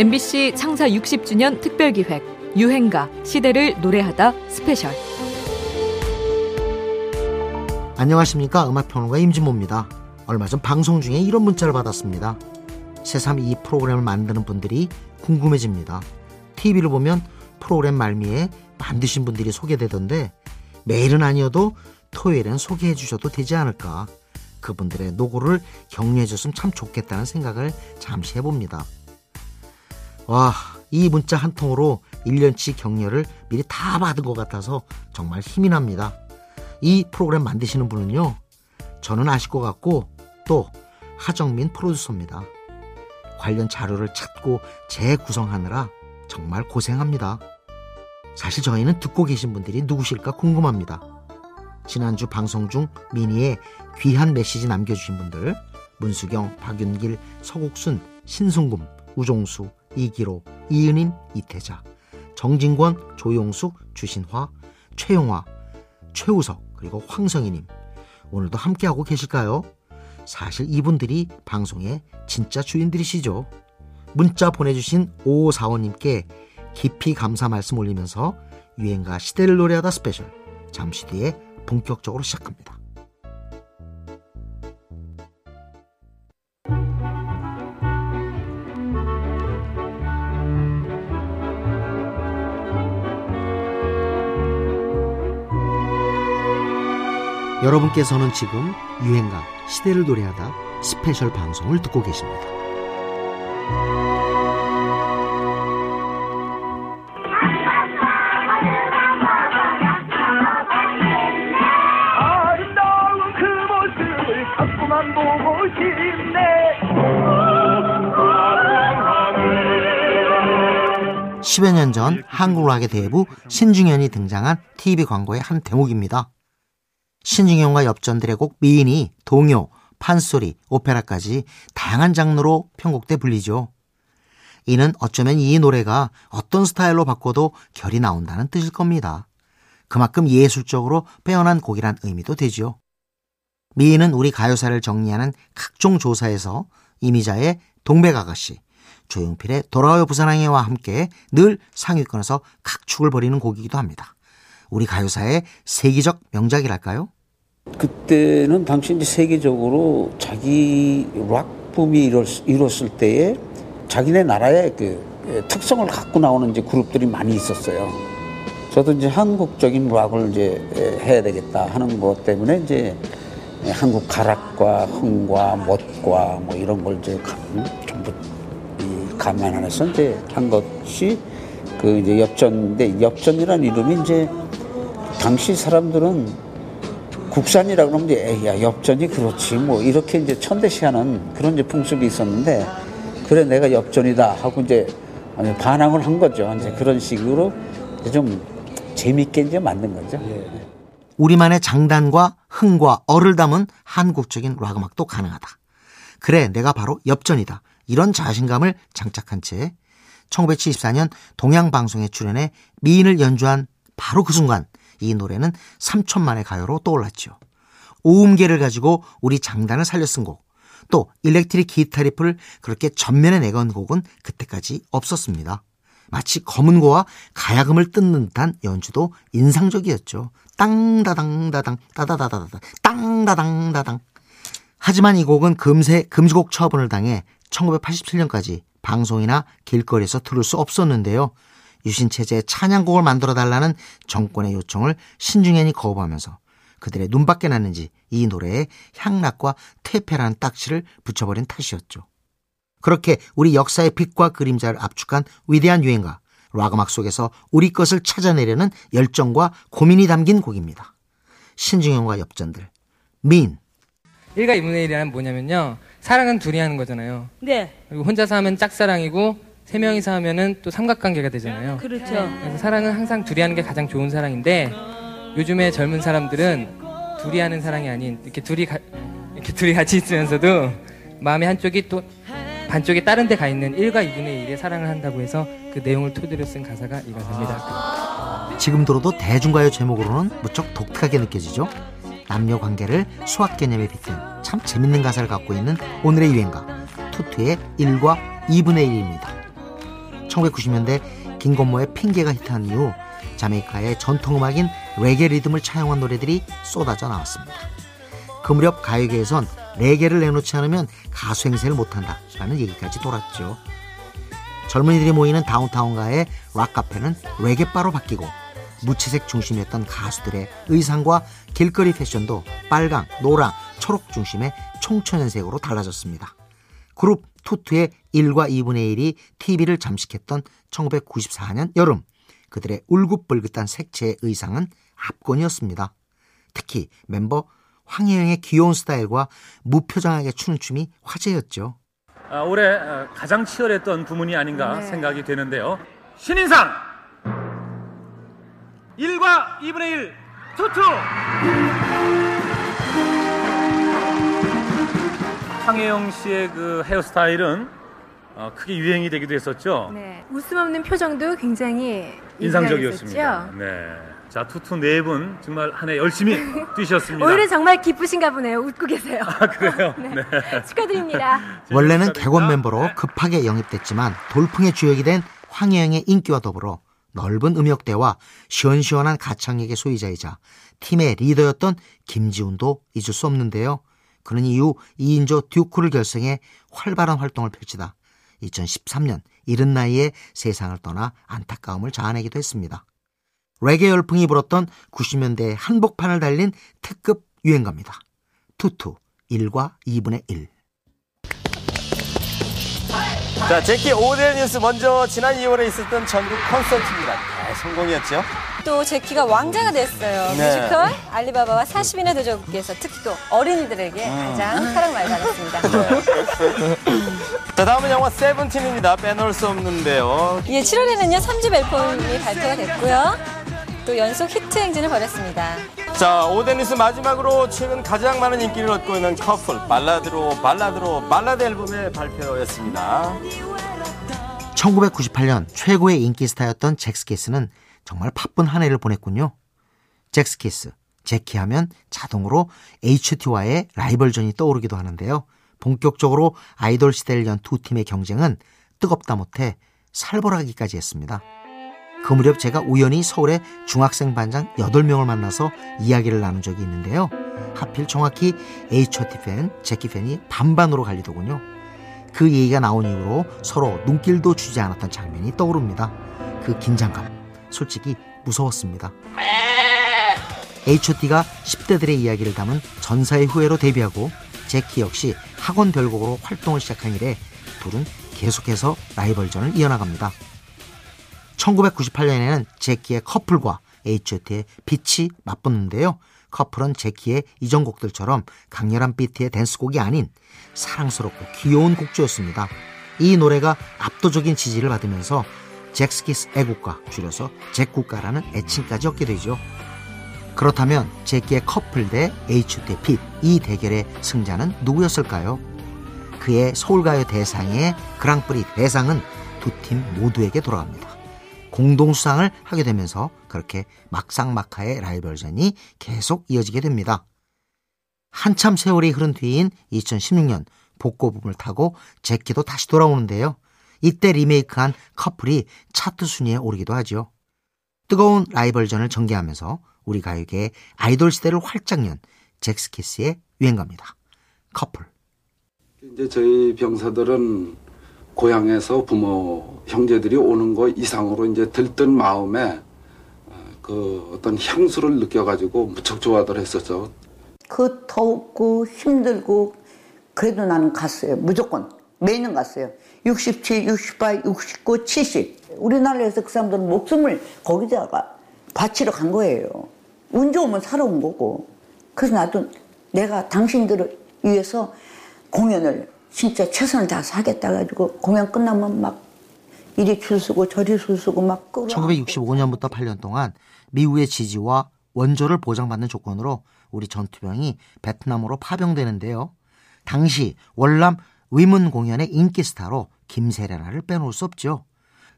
MBC 창사 60주년 특별기획 유행가 시대를 노래하다 special 안녕하십니까 음악평론가 임진모입니다. 얼마 전 방송 중에 이런 문자를 받았습니다. 새삼 이 프로그램을 만드는 분들이 궁금해집니다. TV를 보면 프로그램 말미에 만드신 분들이 소개되던데 매일은 아니어도 토요일엔 소개해 주셔도 되지 않을까. 그분들의 노고를 격려해 줬으면 참 좋겠다는 생각을 잠시 해봅니다. 와, 이 문자 한 통으로 1년치 격려를 미리 다 받은 것 같아서 정말 힘이 납니다. 이 프로그램 만드시는 분은요, 저는 아실 것 같고 또 하정민 프로듀서입니다. 관련 자료를 찾고 재구성하느라 정말 고생합니다. 사실 저희는 듣고 계신 분들이 누구실까 궁금합니다. 지난주 방송 중 미니에 귀한 메시지 남겨주신 분들 문수경, 박윤길, 서국순, 신승금, 우종수, 이기로, 이은임, 이태자, 정진권, 조용숙, 주신화, 최용화, 최우석 그리고 황성희님 오늘도 함께하고 계실까요? 사실 이분들이 방송의 진짜 주인들이시죠. 문자 보내주신 5545님께 깊이 감사 말씀 올리면서 유행가 시대를 노래하다 special 잠시 뒤에 본격적으로 시작합니다. 여러분께서는 지금 유행가 시대를 노래하다 special 방송을 듣고 계십니다. 아름다운 그 모습을 자꾸만 보고 싶네 10여 년 전 한국 락의 대부 신중현이 등장한 TV 광고의 한 대목입니다. 신중현과 엽전들의 곡 미인이 동요, 판소리, 오페라까지 다양한 장르로 편곡돼 불리죠. 이는 어쩌면 이 노래가 어떤 스타일로 바꿔도 결이 나온다는 뜻일 겁니다. 그만큼 예술적으로 빼어난 곡이란 의미도 되지요. 미인은 우리 가요사를 정리하는 각종 조사에서 이미자의 동백아가씨, 조용필의 돌아와요 부산항해와 함께 늘 상위권에서 각축을 벌이는 곡이기도 합니다. 우리 가요사의 세계적 명작이랄까요? 그때는 당시 이제 세계적으로 자기 락 붐이 이뤘, 이뤘을 때에 자기네 나라의 그 특성을 갖고 나오는 이제 그룹들이 많이 있었어요. 저도 이제 한국적인 락을 이제 해야 되겠다 하는 것 때문에 이제 한국 가락과 흥과 멋과 뭐 이런 걸 이제 감, 전부 이 감안해서 이제 한 것이 그 이제 엽전인데 엽전이라는 이름이 이제 당시 사람들은 국산이라고 그러면 이제 에이, 야 엽전이 그렇지 뭐 이렇게 이제 천대시하는 그런 이제 풍습이 있었는데 그래 내가 엽전이다 하고 이제 반항을 한 거죠. 이제 그런 식으로 좀 재밌게 이제 만든 거죠. 우리만의 장단과 흥과 어를 담은 한국적인 락 음악도 가능하다. 그래, 내가 바로 엽전이다. 이런 자신감을 장착한 채 1974년 동양방송에 출연해 미인을 연주한 바로 그 순간 이 노래는 3천만의 가요로 떠올랐죠. 오음계를 가지고 우리 장단을 살려 쓴 곡, 또 일렉트릭 기타 riff를 그렇게 전면에 내건 곡은 그때까지 없었습니다. 마치 거문고와 가야금을 뜯는 듯한 연주도 인상적이었죠. 땅다당다당 따다다다다 땅다당다당 하지만 이 곡은 금세 금지곡 처분을 당해 1987년까지 방송이나 길거리에서 들을 수 없었는데요. 유신체제의 찬양곡을 만들어 달라는 정권의 요청을 신중현이 거부하면서 그들의 눈밖에 났는지 이 노래에 향락과 퇴폐라는 딱지를 붙여버린 탓이었죠. 그렇게 우리 역사의 빛과 그림자를 압축한 위대한 유행가 락 음악 속에서 우리 것을 찾아내려는 열정과 고민이 담긴 곡입니다. 신중현과 엽전들 민 1과 2분의 1이란 뭐냐면요. 사랑은 둘이 하는 거잖아요. 네, 그리고 혼자서 하면 짝사랑이고 세 명이서 하면은 또 삼각관계가 되잖아요. 그렇죠. 그래서 사랑은 항상 둘이 하는 게 가장 좋은 사랑인데 요즘에 젊은 사람들은 둘이 하는 사랑이 아닌 이렇게 둘이 가- 이렇게 둘이 같이 있으면서도 마음의 한쪽이 또 반쪽이 다른 데 가 있는 1과 2분의 1의 사랑을 한다고 해서 그 내용을 토대로 쓴 가사가 이 가사입니다. 지금 들어도 대중가요 제목으로는 무척 독특하게 느껴지죠. 남녀 관계를 수학 개념에 빗댄 참 재밌는 가사를 갖고 있는 오늘의 유행가 투투의 1과 2분의 1입니다. 1990년대 김건모의 핑계가 히트한 이후 자메이카의 전통음악인 레게 리듬을 차용한 노래들이 쏟아져 나왔습니다. 그 무렵 가요계에선 레게를 내놓지 않으면 가수 행세를 못한다라는 얘기까지 돌았죠. 젊은이들이 모이는 다운타운가의 락카페는 레게바로 바뀌고 무채색 중심이었던 가수들의 의상과 길거리 패션도 빨강, 노랑, 초록 중심의 총천연색으로 달라졌습니다. 그룹 투투의 1과 2분의 1이 TV를 잠식했던 1994년 여름 그들의 울긋불긋한 색채의 의상은 압권이었습니다. 특히 멤버 황혜영의 귀여운 스타일과 무표정하게 추는 춤이 화제였죠. 아, 올해 아, 가장 치열했던 부문이 아닌가 네. 생각이 되는데요. 신인상 1과 2분의 1 투투 황혜영 씨의 그 헤어스타일은 어, 크게 유행이 되기도 했었죠. 네. 웃음 없는 표정도 굉장히 인상적이었습니다. 네. 자, 투투 네 분 정말 한 해 열심히 뛰셨습니다. 오히려 정말 기쁘신가 보네요. 웃고 계세요. 아, 그래요? 네. 축하드립니다. 원래는. 객원 멤버로 네. 급하게 영입됐지만 돌풍의 주역이 된 황혜영의 인기와 더불어 넓은 음역대와 시원시원한 가창력의 소유자이자 팀의 리더였던 김지훈도 잊을 수 없는데요. 그는 이후 2인조 듀크를 결성해 활발한 활동을 펼치다 2013년 이른 나이에 세상을 떠나 안타까움을 자아내기도 했습니다. 레게 열풍이 불었던 90년대의 한복판을 달린 특급 유행가입니다. 투투 1과 2분의 1. 자, 젝키 5대 뉴스 먼저 지난 2월에 있었던 전국 콘서트입니다. 대성공이었죠. 또 젝키가 왕자가 됐어요. 네. 뮤지컬 알리바바와 40인의 도적국에서 특히 또 어린이들에게 음. 가장 사랑 많이 받았습니다. 자, 다음은 영화 세븐틴입니다. 빼놓을 수 없는데요. 예, 7월에는요 3집 앨범이 발표가 됐고요. 또 연속 히트 행진을 벌였습니다. 자, 5대 뉴스 마지막으로 최근 가장 많은 인기를 얻고 있는 커플 발라드로 발라드로 발라드 앨범의 발표였습니다. 1998년 최고의 인기 스타였던 잭스키스는 정말 바쁜 한 해를 보냈군요. 잭스키스, 제키 하면 자동으로 HT와의 라이벌전이 떠오르기도 하는데요. 본격적으로 아이돌 시대를 연 두 팀의 경쟁은 뜨겁다 못해 살벌하기까지 했습니다. 그 무렵 제가 우연히 서울의 중학생 반장 8명을 만나서 이야기를 나눈 적이 있는데요. 하필 정확히 H.O.T 팬, 제키 팬이 반반으로 갈리더군요. 그 얘기가 나온 이후로 서로 눈길도 주지 않았던 장면이 떠오릅니다. 그 긴장감, 솔직히 무서웠습니다. H.O.T가 10대들의 이야기를 담은 전사의 후예로 데뷔하고 제키 역시 학원 별곡으로 활동을 시작한 이래 둘은 계속해서 라이벌전을 이어나갑니다. 1998년에는 제키의 커플과 H.O.T의 빛이 맞붙는데요. 커플은 제키의 이전 곡들처럼 강렬한 비트의 댄스곡이 아닌 사랑스럽고 귀여운 곡조였습니다. 이 노래가 압도적인 지지를 받으면서 잭스키스 애국가 줄여서 잭국가라는 애칭까지 얻게 되죠. 그렇다면 제키의 커플 대 H.O.T의 빛, 이 대결의 승자는 누구였을까요? 그의 서울가요 대상의 그랑프리 대상은 두 팀 모두에게 돌아갑니다. 공동 수상을 하게 되면서 그렇게 막상막하의 라이벌전이 계속 이어지게 됩니다. 한참 세월이 흐른 뒤인 2016년 복고붐을 타고 제키도 다시 돌아오는데요. 이때 리메이크한 커플이 차트 순위에 오르기도 하죠. 뜨거운 라이벌전을 전개하면서 우리 가요계의 아이돌 시대를 활짝 연 잭스키스의 유행가입니다. 커플. 이제 저희 병사들은 고향에서 부모 형제들이 오는 거 이상으로 이제 들뜬 마음에 어, 그 어떤 향수를 느껴가지고 무척 좋아들 했었죠. 그 더웠고 힘들고 그래도 나는 갔어요. 무조건 매년 갔어요. 67, 68, 69, 70. 우리나라에서 그 사람들은 목숨을 거기다가 바치러 간 거예요. 운 좋으면 살아온 거고. 그래서 나도 내가 당신들을 위해서 공연을 진짜 최선을 다해서 하겠다 가지고 공연 끝나면 막 이리 줄 서고 저리 줄 서고 막 끌어. 1965년부터 8년 동안 미국의 지지와 원조를 보장받는 조건으로 우리 전투병이 베트남으로 파병되는데요. 당시 월남 위문 공연의 인기 스타로 김세레나를 빼놓을 수 없죠.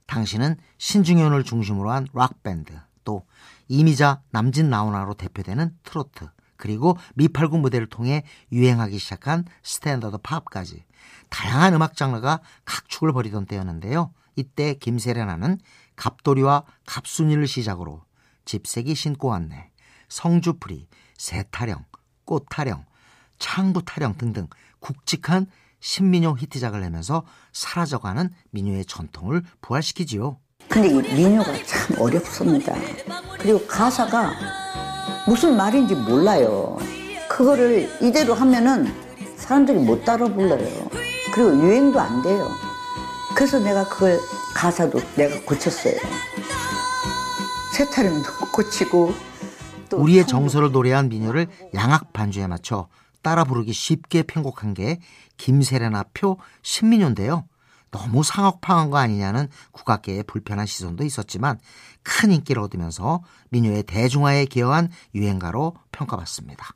당시는 신중현을 중심으로 한 락밴드, 또 이미자 남진 나훈아로 대표되는 트로트, 그리고 미팔군 무대를 통해 유행하기 시작한 스탠더드 팝까지 다양한 음악 장르가 각축을 벌이던 때였는데요. 이때 김세련아는 갑돌이와 갑순이를 시작으로 집세기 신고 왔네, 성주풀이, 새타령, 꽃타령, 창부타령 등등 굵직한 신민요 히트작을 내면서 사라져가는 민요의 전통을 부활시키지요. 근데 이 민요가 참 어렵습니다. 그리고 가사가 무슨 말인지 몰라요. 그거를 이대로 하면은 사람들이 못 따라 불러요. 그리고 유행도 안 돼요. 그래서 내가 그걸 가사도 내가 고쳤어요. 세타령도 고치고 우리의 정서를 노래한 민요를 양악 반주에 맞춰 따라 부르기 쉽게 편곡한 게 김세련아 표 신민요인데요. 너무 상업화한 거 아니냐는 국악계의 불편한 시선도 있었지만 큰 인기를 얻으면서 민요의 대중화에 기여한 유행가로 평가받습니다.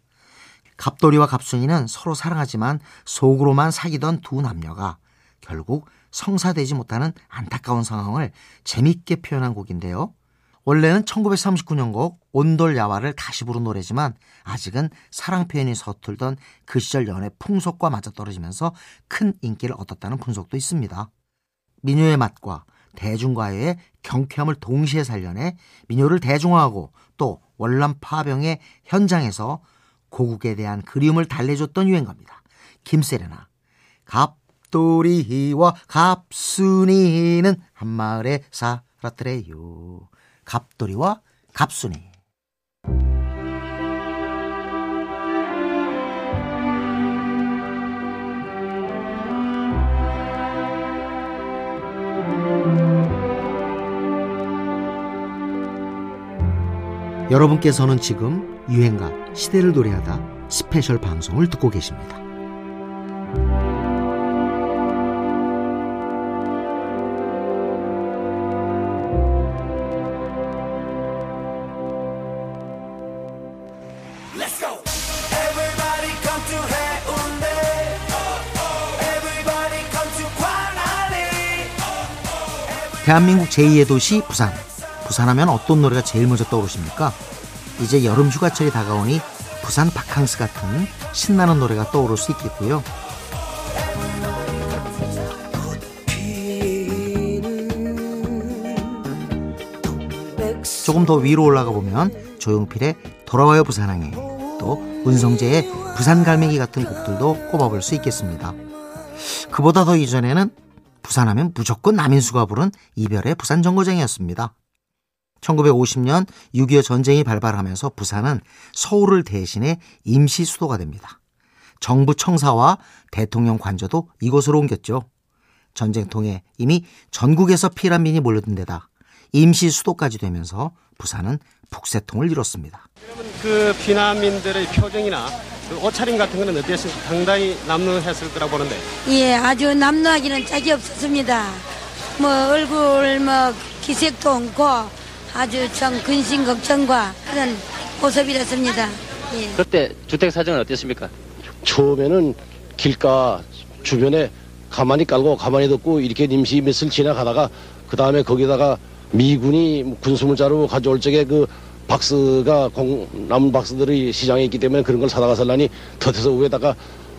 갑돌이와 갑순이는 서로 사랑하지만 속으로만 사귀던 두 남녀가 결국 성사되지 못하는 안타까운 상황을 재밌게 표현한 곡인데요. 원래는 1939년 곡 온돌 야화를 다시 부른 노래지만 아직은 사랑 표현이 서툴던 그 시절 연애 풍속과 맞아떨어지면서 큰 인기를 얻었다는 분석도 있습니다. 민요의 맛과 대중가요의 경쾌함을 동시에 살려내 민요를 대중화하고 또 월남 파병의 현장에서 고국에 대한 그리움을 달래줬던 유행가입니다. 김세레나 갑돌이와 갑순이는 한마을에 살았더래요. 갑돌이와 갑순이. 여러분께서는 지금 유행가 시대를 노래하다 스페셜 방송을 듣고 계십니다. 대한민국 제2의 도시 부산. 부산하면 어떤 노래가 제일 먼저 떠오르십니까? 이제 여름 휴가철이 다가오니 부산 바캉스 같은 신나는 노래가 떠오를 수 있겠고요. 조금 더 위로 올라가 보면 조용필의 돌아와요 부산항에 또 문성재의 부산 갈매기 같은 곡들도 꼽아볼 수 있겠습니다. 그보다 더 이전에는 부산하면 무조건 남인수가 부른 이별의 부산 정거장이었습니다. 1950년 6.25 전쟁이 발발하면서 부산은 서울을 대신해 임시 수도가 됩니다. 정부 청사와 대통령 관저도 이곳으로 옮겼죠. 전쟁통에 이미 전국에서 피란 민이 몰려든 데다 임시 수도까지 되면서 부산은 북새통을 이뤘습니다. 그 피난민들의 표정이나 그 옷차림 같은 거는 어땠습니까? 상당히 남루했을 거라고 보는데. 예, 아주 남루하기는 짝이 없었습니다. 뭐 얼굴 뭐 기색도 없고 아주 좀 근심 걱정과 그런 모습이었습니다. 예. 그때 주택 사정은 어땠습니까? 처음에는 길가 주변에 가만히 깔고 가만히 듣고 이렇게 임시 몇을 지나가다가 그 다음에 거기다가 미군이 군수물자로 가져올 적에 그 박스가 공, 남은 박스들이 시장에 있기 때문에 그런 걸 사다가 설라니 덧해서 위에다가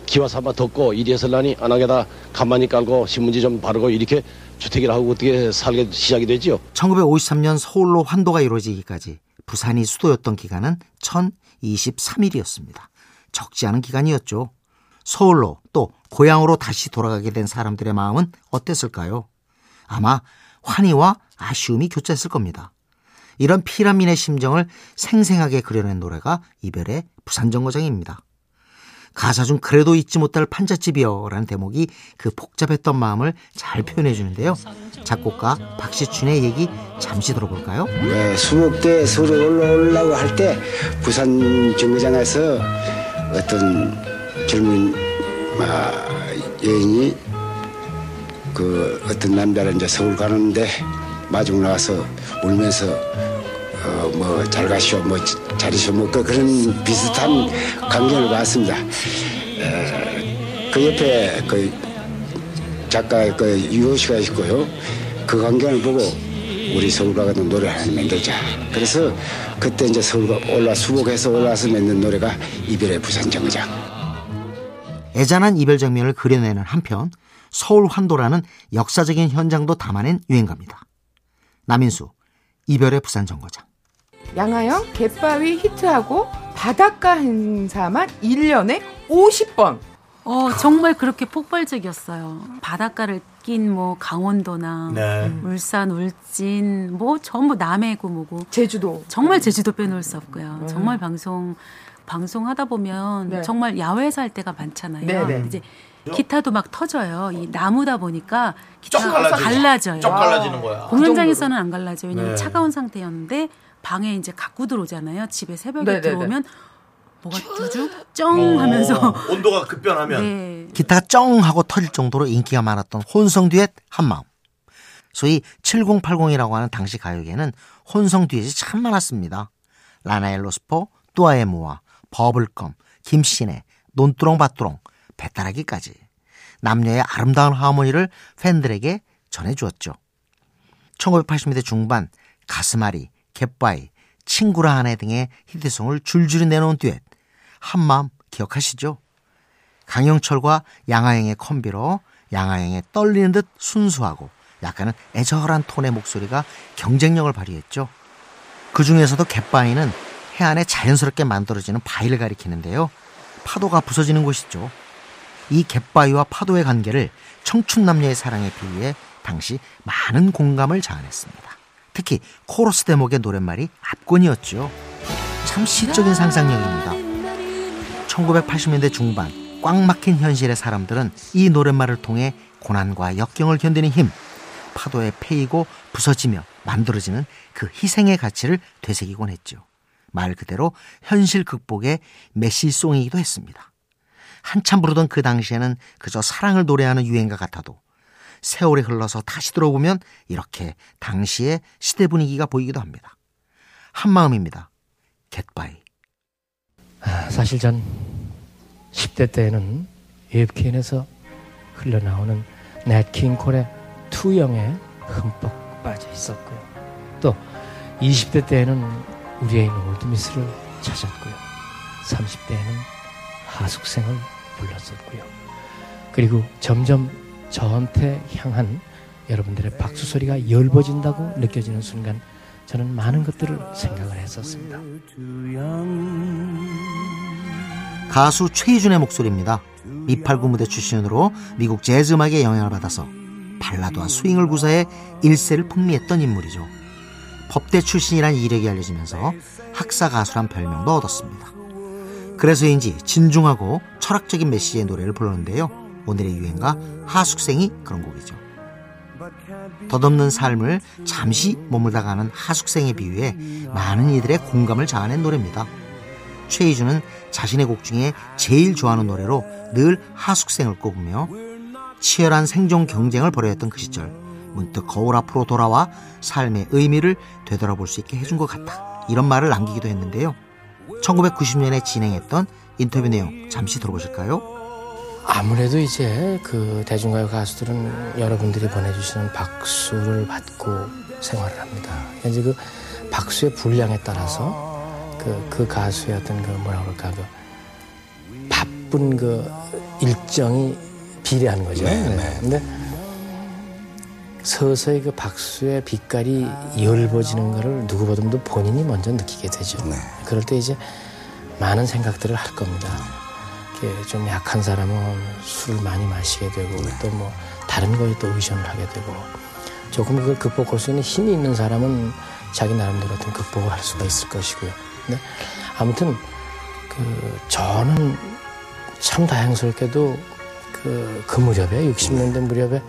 기와 삼아 덮고 이리 해설라니 안하게다 가만히 깔고 신문지 좀 바르고 이렇게 주택이라 하고 어떻게 살게 시작이 되지요. 1953년 서울로 환도가 이루어지기까지 부산이 수도였던 기간은 1023일이었습니다. 적지 않은 기간이었죠. 서울로 또 고향으로 다시 돌아가게 된 사람들의 마음은 어땠을까요? 아마 환희와 아쉬움이 교차했을 겁니다. 이런 피라민의 심정을 생생하게 그려낸 노래가 이별의 부산정거장입니다. 가사 중 그래도 잊지 못할 판잣집이여 라는 대목이 그 복잡했던 마음을 잘 표현해 주는데요. 작곡가 박시춘의 얘기 잠시 들어볼까요? 네, 수목 때 서울에 올라오려고 할 때 부산 정거장에서 어떤 젊은 아, 여인이 그 어떤 남자를 이제 서울 가는데 마중 나와서 울면서 어, 뭐 잘 가시오 뭐잘 있어 뭐 그, 그런 비슷한 광경을 봤습니다. 에, 그 옆에 그 작가 그 유호 씨가 있고요. 그 광경을 보고 우리 서울 가서 노래 하나 만들자. 그래서 그때 이제 서울 올라 수복해서 올라와서 만든 노래가 이별의 부산 정거장. 애잔한 이별 장면을 그려내는 한편 서울 환도라는 역사적인 현장도 담아낸 유행가입니다. 남인수 이별의 부산 정거장 양하영 갯바위 히트하고 바닷가 행사만 1년에 50번. 어, 정말 그렇게 폭발적이었어요. 바닷가를 낀 뭐 강원도나 네. 울산, 울진 뭐 전부 남해고 뭐고 제주도 정말 제주도 빼놓을 수 없고요. 네. 정말 방송 방송하다 보면 네. 정말 야외에서 할 때가 많잖아요. 네, 네. 이제 기타도 막 터져요. 이 나무다 보니까 쩍 기타가. 갈라져요. 쩍 갈라지는 거야. 공연장에서는 안 갈라져요. 왜냐면 네. 차가운 상태였는데 방에 이제 갖고 들어오잖아요. 집에 새벽에 네, 네, 네. 들어오면 뭐가 두둑 쩡 하면서 어, 온도가 급변하면 네. 기타가 쩡 하고 터질 정도로 인기가 많았던 혼성 듀엣 한마음. 소위 7080이라고 하는 당시 가요계는 혼성 듀엣이 참 많았습니다. 라나엘 로스포, 뚜아에모아, 버블껌, 김신혜, 논두렁밭두렁, 배따라기까지 남녀의 아름다운 하모니를 팬들에게 전해주었죠. 1980년대 중반 가스마리, 갯바위, 친구라 하네 등의 히트송을 줄줄이 내놓은 듀엣 한마음 기억하시죠? 강영철과 양하영의 콤비로 양하영의 떨리는 듯 순수하고 약간은 애절한 톤의 목소리가 경쟁력을 발휘했죠. 그 중에서도 갯바위는 해안에 자연스럽게 만들어지는 바위를 가리키는데요. 파도가 부서지는 곳이죠. 이 갯바위와 파도의 관계를 청춘 남녀의 사랑에 비유해 당시 많은 공감을 자아냈습니다. 특히 코러스 대목의 노랫말이 압권이었죠. 참 시적인 상상력입니다. 1980년대 중반 꽉 막힌 현실의 사람들은 이 노랫말을 통해 고난과 역경을 견디는 힘, 파도에 패이고 부서지며 만들어지는 그 희생의 가치를 되새기곤 했죠. 말 그대로 현실 극복의 메시송이기도 했습니다. 한참 부르던 그 당시에는 그저 사랑을 노래하는 유행가 같아도 세월이 흘러서 다시 들어보면 이렇게 당시의 시대 분위기가 보이기도 합니다. 한마음입니다. 갯바위. 아, 사실 전 10대 때에는 AFKN에서 흘러나오는 넷킹 콜의 투영에 흠뻑 빠져 있었고요. 또 20대 때에는 우리의 있는 올드미스를 찾았고요. 30대에는 하숙생을 불렀었고요. 그리고 점점 저한테 향한 여러분들의 박수 소리가 열버진다고 느껴지는 순간 저는 많은 것들을 생각을 했었습니다. 가수 최희준의 목소리입니다. 미팔구 무대 출신으로 미국 재즈 음악의 영향을 받아서 발라드와 스윙을 구사해 일세를 풍미했던 인물이죠. 법대 출신이란 이력이 알려지면서 학사 가수란 별명도 얻었습니다. 그래서인지 진중하고 철학적인 메시지의 노래를 불렀는데요. 오늘의 유행가 하숙생이 그런 곡이죠. 덧없는 삶을 잠시 머물다 가는 하숙생에 비유해 많은 이들의 공감을 자아낸 노래입니다. 최희준은 자신의 곡 중에 제일 좋아하는 노래로 늘 하숙생을 꼽으며 치열한 생존 경쟁을 벌여 했던 그 시절 문득 거울 앞으로 돌아와 삶의 의미를 되돌아볼 수 있게 해준 것 같다. 이런 말을 남기기도 했는데요. 1990년에 진행했던 인터뷰 내용 잠시 들어보실까요? 아무래도 이제 그 대중가요 가수들은 여러분들이 보내주시는 박수를 받고 생활을 합니다. 이제 그 박수의 분량에 따라서 그, 그 가수의 어떤 그 뭐라 그럴까 그 바쁜 그 일정이 비례하는 거죠. 네, 네. 근데 서서히 그 박수의 빛깔이 열버지는 거를 누구보다도 본인이 먼저 느끼게 되죠. 그럴 때 이제 많은 생각들을 할 겁니다. 이렇게 좀 약한 사람은 술을 많이 마시게 되고 또 뭐 다른 거에 또 의존을 하게 되고 조금 그걸 극복할 수 있는 힘이 있는 사람은 자기 나름대로 어떤 극복을 할 수가 있을 것이고요. 근데 아무튼 그 저는 참 다행스럽게도 그, 그 무렵에 60년대 무렵에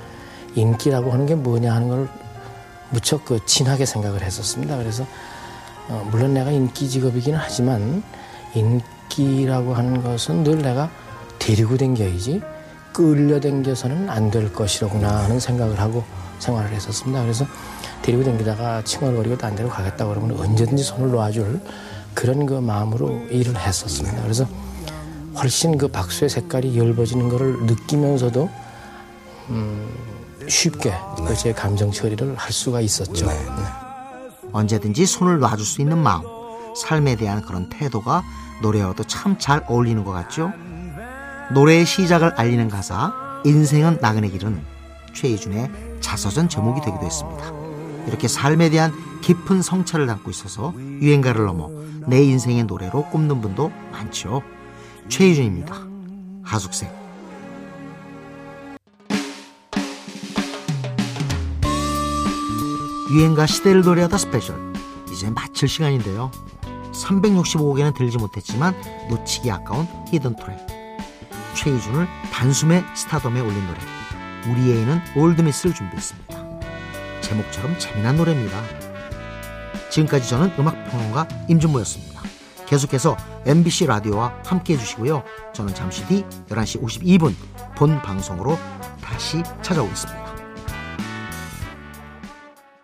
인기라고 하는 게 뭐냐 하는 걸 무척 그 진하게 생각을 했었습니다. 그래서 어, 물론 내가 인기 직업이기는 하지만 인 기라고 하는 것은 늘 내가 데리고 댕겨야지 끌려 댕겨서는 안 될 것이로구나 하는 생각을 하고 생활을 했었습니다. 그래서 데리고 댕기다가 칭얼거리고 딴 데로 가겠다고 그러면 언제든지 손을 놓아줄 그런 그 마음으로 일을 했었습니다. 그래서 훨씬 그 박수의 색깔이 열버지는 것을 느끼면서도 음, 쉽게 그제 감정 처리를 할 수가 있었죠. 네. 언제든지 손을 놔줄 수 있는 마음, 삶에 대한 그런 태도가 노래와도 참 잘 어울리는 것 같죠? 노래의 시작을 알리는 가사 인생은 나그네 길은 최희준의 자서전 제목이 되기도 했습니다. 이렇게 삶에 대한 깊은 성찰을 담고 있어서 유행가를 넘어 내 인생의 노래로 꼽는 분도 많죠. 최희준입니다. 하숙생. 유행가 시대를 노래하다 special. 이제 마칠 시간인데요. 365개는 들지 못했지만 놓치기 아까운 hidden track. 최희준을 단숨에 스타덤에 올린 노래. 우리 애인은 올드미스를 준비했습니다. 제목처럼 재미난 노래입니다. 지금까지 저는 음악평론가 임진모였습니다. 계속해서 MBC 라디오와 함께 해주시고요. 저는 잠시 뒤 11시 52분 본 방송으로 다시 찾아오겠습니다.